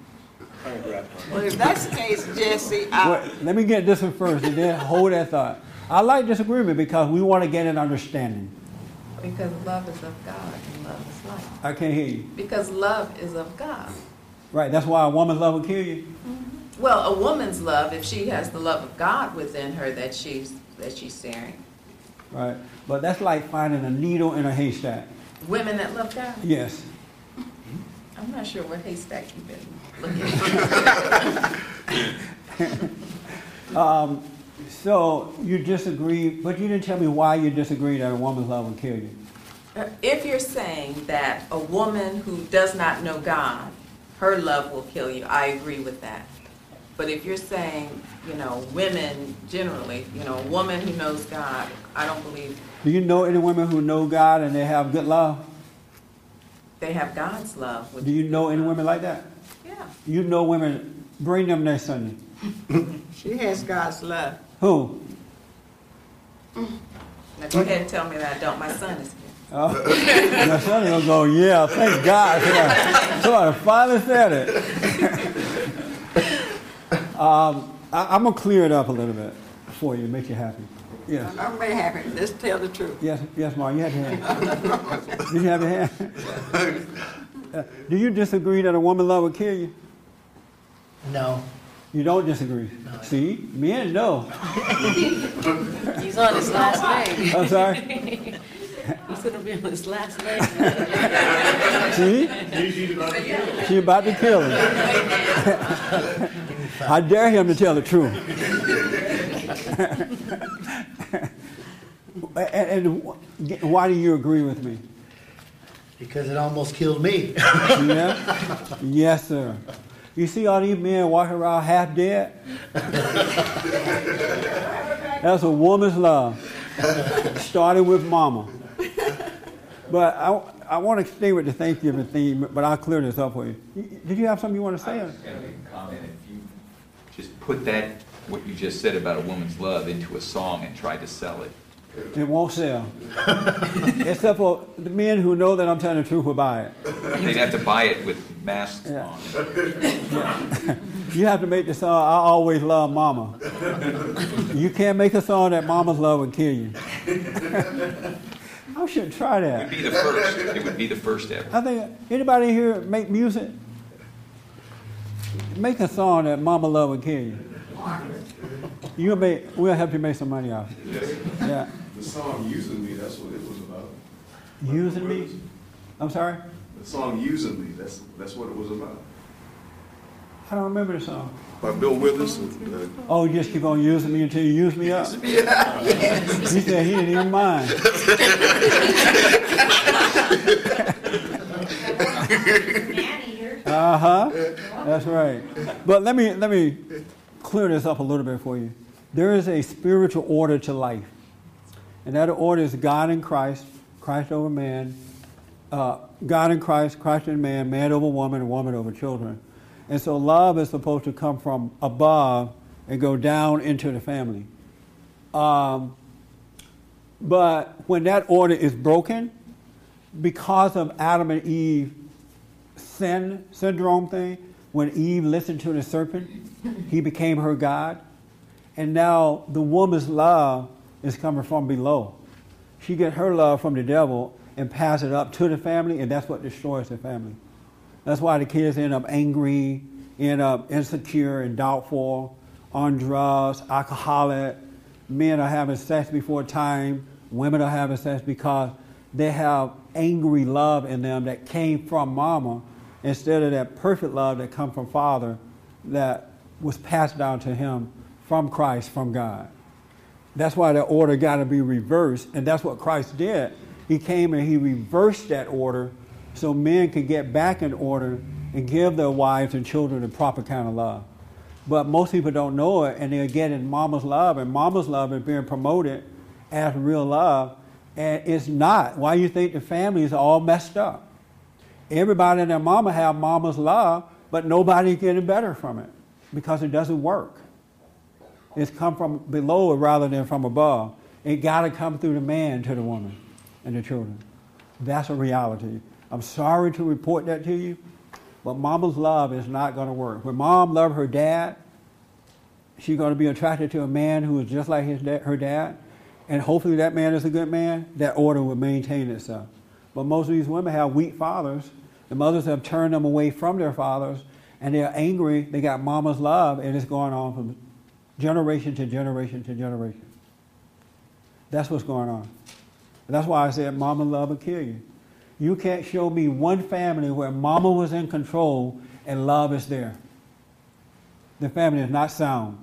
Well, if that's the case, Jesse, I, Wait, let me get this one first and then hold that thought. I like disagreement because we want to get an understanding. Because love is of God and love is life. I can't hear you. Because love is of God. Right, that's why a woman's love will kill you. Mm-hmm. Well, a woman's love, if she has the love of God within her that she's that she's sharing. Right. But that's like finding a needle in a haystack. Women that love God. Yes. I'm not sure what haystack you've been looking at. <laughs> Um, so you disagree, but you didn't tell me why you disagree that a woman's love will kill you. If you're saying that a woman who does not know God, her love will kill you, I agree with that. But if you're saying, you know, women generally, you know, a woman who knows God, I don't believe Do you know any women who know God and they have good love? they have God's love. Do you know any women like that? Yeah. You know women, bring them next Sunday. <laughs> she has God's love. Who? Now go ahead and tell me that I don't. My son is here. Oh, <laughs> your son will go, yeah, thank God. Somebody, somebody finally said it. <laughs> um, I, I'm going to clear it up a little bit for you, make you happy. Yes. I'm very happy. Let's tell the truth. Yes, yes, Mark, you have your hand. Did you have your hand? Uh, <laughs> do you disagree that a woman love will kill you? No. You don't disagree. See, men know. <laughs> He's on his last leg. I'm sorry. <laughs> He's gonna be on his last leg. See, she about to kill him. I dare him to tell the truth. <laughs> and, and why do you agree with me? Because it almost killed me. <laughs> Yeah? Yes, sir. You see all these men walking around half dead? That's a woman's love. Starting with mama. But I, I want to stay with the Thanksgiving theme, but I'll clear this up for you. Did you have something you want to say? Just put that, what you just said about a woman's love, into a song and try to sell it, It won't sell. Except for the men who know that I'm telling the truth will buy it. they'd have to buy it with masks Yeah. on. <laughs> You have to make the song, I always love mama. You can't make a song that mama's love would kill you. <laughs> I should try that. It would be the first. It would be the first ever. I think, anybody here make music? Make a song that mama love would kill you. You'll make, we'll help you make some money off it. Yeah. The song Using Me, that's what it was about. Using me? I'm sorry? The song Using Me, that's, that's what it was about. I don't remember the song. By Bill Withers. uh, Oh, you just keep on using me until you use me up? He said he didn't even mind. <laughs> Uh huh. That's right. But let me let me clear this up a little bit for you. There is a spiritual order to life, and that order is God in Christ, Christ over man, uh, God in Christ, Christ in man, man over woman, woman over children. And so love is supposed to come from above and go down into the family. Um, but when that order is broken, because of Adam and Eve sin syndrome thing, when Eve listened to the serpent, he became her God. And now the woman's love is coming from below. She get her love from the devil and pass it up to the family, and that's what destroys the family. That's why the kids end up angry, end up insecure and doubtful, on drugs, alcoholic. Men are having sex before time. Women are having sex because they have angry love in them that came from mama instead of that perfect love that come from father that was passed down to him from Christ, from God. That's why the order got to be reversed, and that's what Christ did. He came and he reversed that order so men could get back in order and give their wives and children the proper kind of love. But most people don't know it, and they're getting mama's love, and mama's love is being promoted as real love, and it's not. Why you think the families are all messed up? Everybody and their mama have mama's love, but nobody's getting better from it because it doesn't work. It's come from below rather than from above. It got to come through the man to the woman and the children. That's a reality. I'm sorry to report that to you, but mama's love is not going to work. When mom loved her dad, she's going to be attracted to a man who is just like his da- her dad, and hopefully that man is a good man. That order will maintain itself. But most of these women have weak fathers. The mothers have turned them away from their fathers, and they're angry. They got mama's love, and it's going on from generation to generation to generation. That's what's going on. That's why I said mama love will kill you. You can't show me one family where mama was in control and love is there. The family is not sound.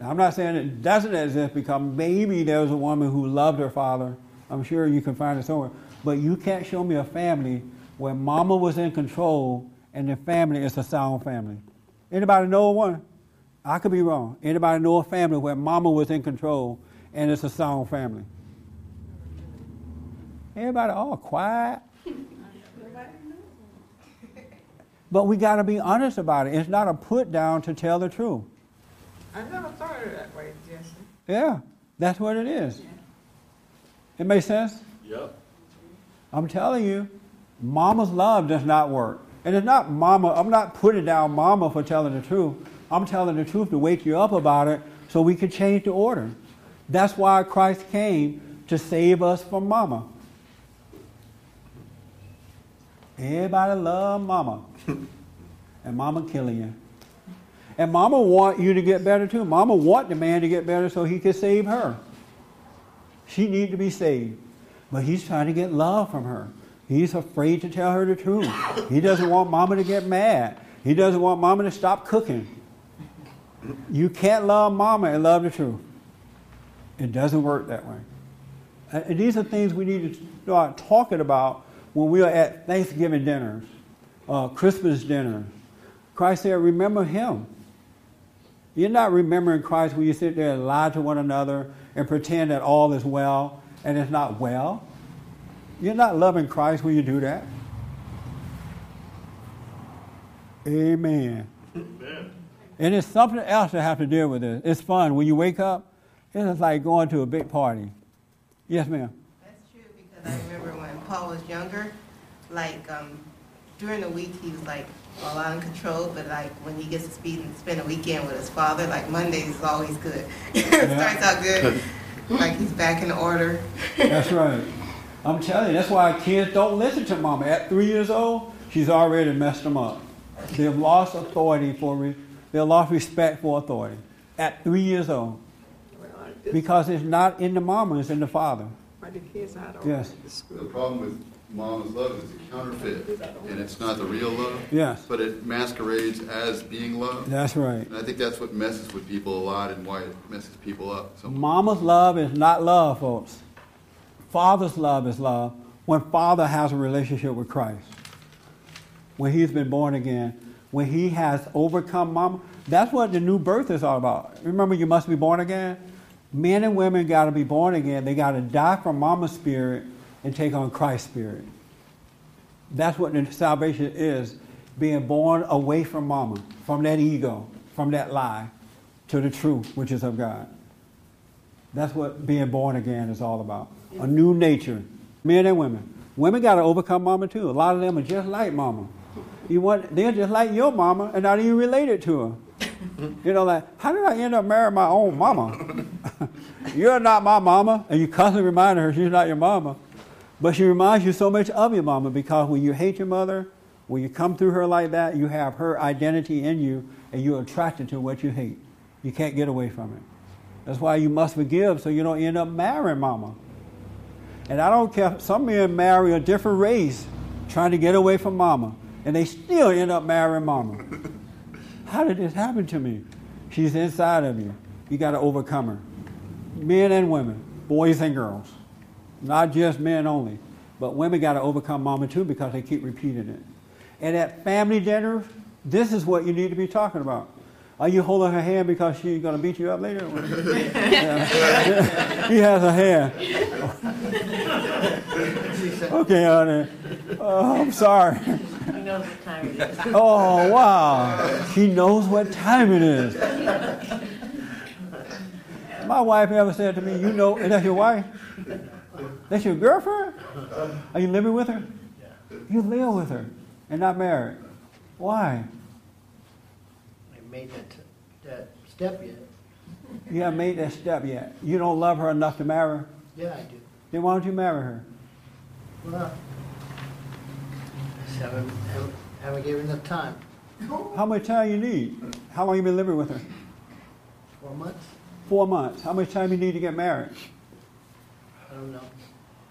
Now, I'm not saying it doesn't exist because maybe there was a woman who loved her father. I'm sure you can find it somewhere. But you can't show me a family where mama was in control and the family is a sound family. Anybody know one? I could be wrong. Anybody know a family where mama was in control and it's a sound family? Everybody all quiet. <laughs> But we got to be honest about it. It's not a put down to tell the truth. I never thought of it that way, Jesse. Yeah, that's what it is. It makes sense? Yep. I'm telling you, mama's love does not work. And it's not mama, I'm not putting down mama for telling the truth. I'm telling the truth to wake you up about it so we can change the order. That's why Christ came to save us from mama. Everybody love mama. <laughs> and mama killing you. And mama want you to get better too. Mama want the man to get better so he can save her. She need to be saved. But he's trying to get love from her. He's afraid to tell her the truth. He doesn't want mama to get mad. He doesn't want mama to stop cooking. You can't love mama and love the truth. It doesn't work that way. And these are things we need to start talking about when we are at Thanksgiving dinners, uh, Christmas dinners. Christ said, Remember him. You're not remembering Christ when you sit there and lie to one another and pretend that all is well and it's not well. You're not loving Christ when you do that. Amen. Amen. And it's something else to have to deal with it. It's fun. When you wake up, it's like going to a big party. Yes, ma'am. That's true because I remember when Paul was younger, like um, during the week he was like all out of control, but like when he gets to speed and spend a weekend with his father, like Mondays is always good. <laughs> it starts out good, like he's back in order. That's right. <laughs> I'm telling you, that's why kids don't listen to mama. At three years old, she's already messed them up. They've lost authority for, re- they've lost respect for authority. At three years old. Because it's not in the mama, it's in the father. Why the kids out of Yes. The problem with mama's love is it's counterfeit, and it's not the real love. Yes. But it masquerades as being love. That's right. And I think that's what messes with people a lot and why it messes people up. So Mama's love is not love, folks. Father's love is love when father has a relationship with Christ. When he's been born again, when he has overcome mama. That's what the new birth is all about. Remember, you must be born again? Men and women got to be born again. They got to die from mama's spirit and take on Christ's spirit. That's what the salvation is being born away from mama, from that ego, from that lie, to the truth, which is of God. That's what being born again is all about. A new nature, men and women. Women got to overcome mama too. A lot of them are just like mama. You want they're just like your mama and not even related to her. You know, like how did I end up marrying my own mama? <laughs> You're not my mama, and you constantly remind her she's not your mama. But she reminds you so much of your mama because when you hate your mother, when you come through her like that, you have her identity in you, and you're attracted to what you hate. You can't get away from it. That's why you must forgive so you don't end up marrying mama. And I don't care, some men marry a different race trying to get away from mama, and they still end up marrying mama. <laughs> How did this happen to me? She's inside of you. You got to overcome her. Men and women, boys and girls. Not just men only, but women got to overcome mama too because they keep repeating it. And at family dinners, this is what you need to be talking about. Are you holding her hand because she's going to beat you up later? <laughs> Yeah. <laughs> he has a hand. <laughs> okay, honey. Oh, I'm sorry. He knows what time it is. Oh, wow. She knows what time it is. My wife ever said to me, You know, and that's your wife? That's your girlfriend? Are you living with her? You live with her and not married. Why? I made that, that step yet. You haven't made that step yet. You don't love her enough to marry her. Yeah, I do. Then why don't you marry her? Well, just haven't, haven't, haven't given enough time. How much time you need? How long you been living with her? Four months? Four months. How much time you need to get married? I don't know.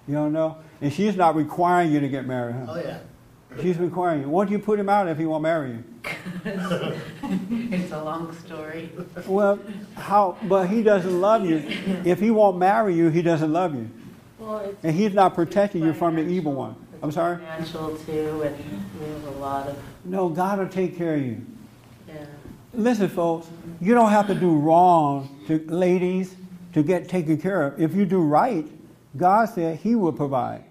You don't know? And she's not requiring you to get married, huh? Oh, yeah. She's requiring you. Why don't you put him out if he won't marry you? <laughs> It's a long story. Well, how? But he doesn't love you. If he won't marry you, he doesn't love you, Well, and he's not protecting you from the evil one. I'm sorry. financial too, and there's a lot of, No, God will take care of you. yeah. Listen, folks, you don't have to do wrong to ladies to get taken care of. If you do right, God said He will provide.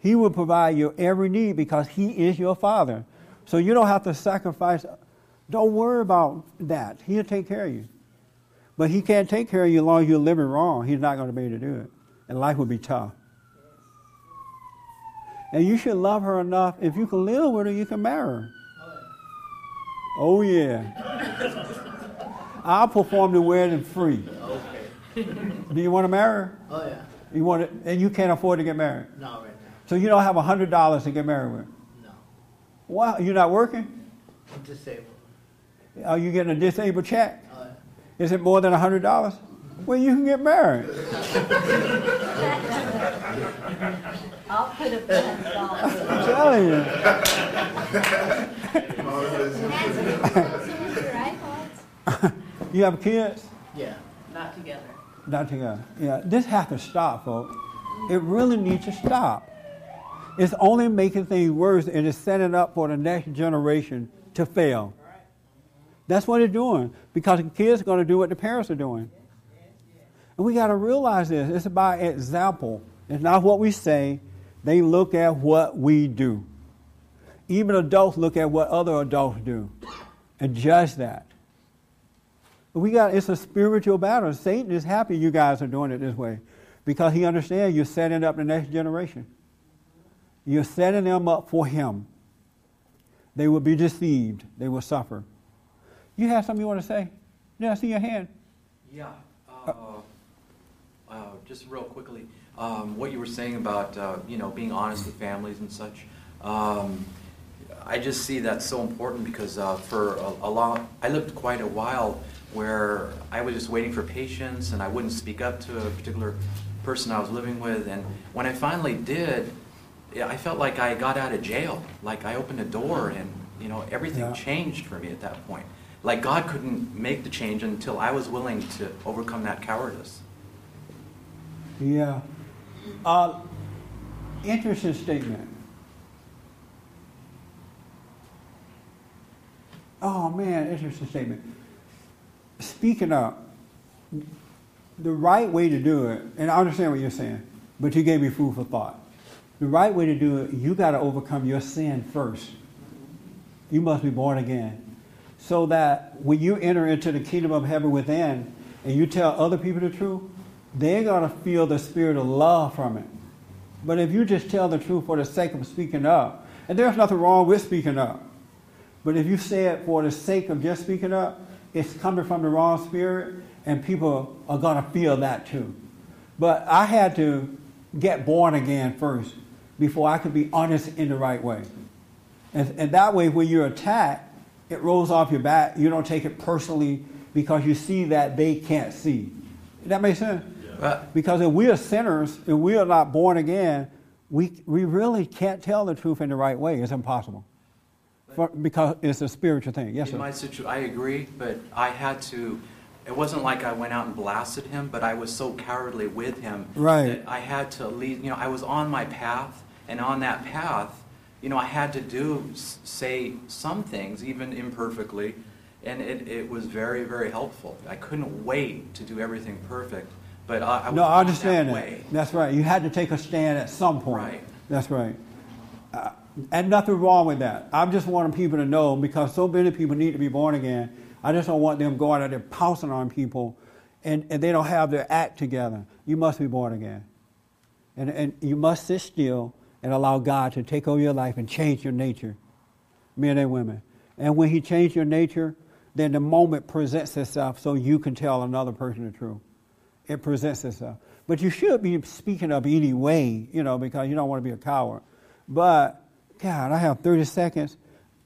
He will provide your every need because He is your Father. So you don't have to sacrifice. Don't worry about that. He'll take care of you. But He can't take care of you as long as you're living wrong. He's not going to be able to do it. And life will be tough. And you should love her enough. If you can live with her, you can marry her. Oh, yeah. I'll perform the wedding free. Do you want to marry her? Oh, yeah. You want it, and you can't afford to get married. No, right. So you don't have a hundred dollars to get married with. No. Wow, you're not working? I'm disabled. Are you getting a disabled check? Oh, Is it more than hundred dollars? Well, you can get married. <laughs> I'll put a pen I'm telling you. <laughs> you have kids? Yeah. Not together. Not together. Yeah, this has to stop, folks. It really needs to stop. It's only making things worse and it's setting up for the next generation to fail. That's what it's doing because the kids are going to do what the parents are doing. And we got to realize this. It's about example. It's not what we say. They look at what we do. Even adults look at what other adults do and judge that. We got it's a spiritual battle. Satan is happy you guys are doing it this way because he understands you're setting up the next generation. You're setting them up for him. They will be deceived. They will suffer. You have something you want to say? Yeah, I see your hand. Yeah. Uh, uh, just real quickly, um, what you were saying about uh, you know being honest with families and such. Um, I just see that's so important because uh, for a, a long, I lived quite a while where I was just waiting for patience and I wouldn't speak up to a particular person I was living with. And when I finally did, I felt like I got out of jail. Like I opened a door and you know everything Yeah. changed for me at that point. Like God couldn't make the change until I was willing to overcome that cowardice. Yeah. Uh, interesting statement. Oh man, interesting statement. Speaking up, the right way to do it, and I understand what you're saying, but you gave me food for thought. The right way to do it, you got to overcome your sin first. You must be born again. So that when you enter into the kingdom of heaven within and you tell other people the truth, they're going to feel the spirit of love from it. But if you just tell the truth for the sake of speaking up, and there's nothing wrong with speaking up, but if you say it for the sake of just speaking up, it's coming from the wrong spirit, and people are going to feel that too. But I had to get born again first before I could be honest in the right way. And, and that way, when you're attacked, it rolls off your back. You don't take it personally because you see that they can't see. That makes sense? Because if we are sinners and we are not born again, we, we really can't tell the truth in the right way. It's impossible. For, because it's a spiritual thing. Yes, in sir. my situation, I agree, but I had to. It wasn't like I went out and blasted him, but I was so cowardly with him Right. that I had to lead. You know, I was on my path, and on that path, you know, I had to do say some things, even imperfectly, and it, it was very, very helpful. I couldn't wait to do everything perfect, but I, I was no, I understand that way. That's right. You had to take a stand at some point. Right. That's right. Uh, and nothing wrong with that. I'm just want people to know because so many people need to be born again. I just don't want them going out there pouncing on people and, and they don't have their act together. You must be born again. And, and you must sit still and allow God to take over your life and change your nature, men and women. And when He changes your nature, then the moment presents itself so you can tell another person the truth. It presents itself. But you should be speaking up anyway, you know, because you don't want to be a coward. But, God, I have 30 seconds.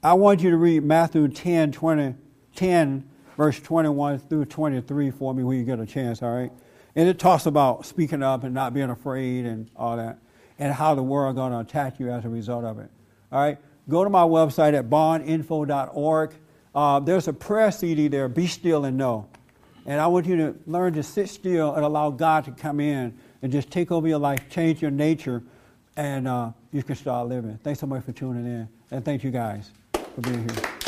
I want you to read Matthew 10, 20, 10, verse 21 through 23 for me when you get a chance, all right? And it talks about speaking up and not being afraid and all that, and how the world is going to attack you as a result of it. All right? Go to my website at bondinfo.org. Uh, there's a prayer CD there, Be Still and Know. And I want you to learn to sit still and allow God to come in and just take over your life, change your nature, and uh, you can start living. Thanks so much for tuning in. And thank you guys for being here.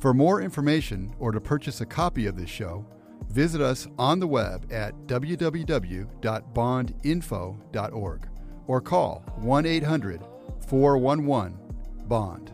For more information or to purchase a copy of this show, visit us on the web at www.bondinfo.org or call 1 800 411 BOND.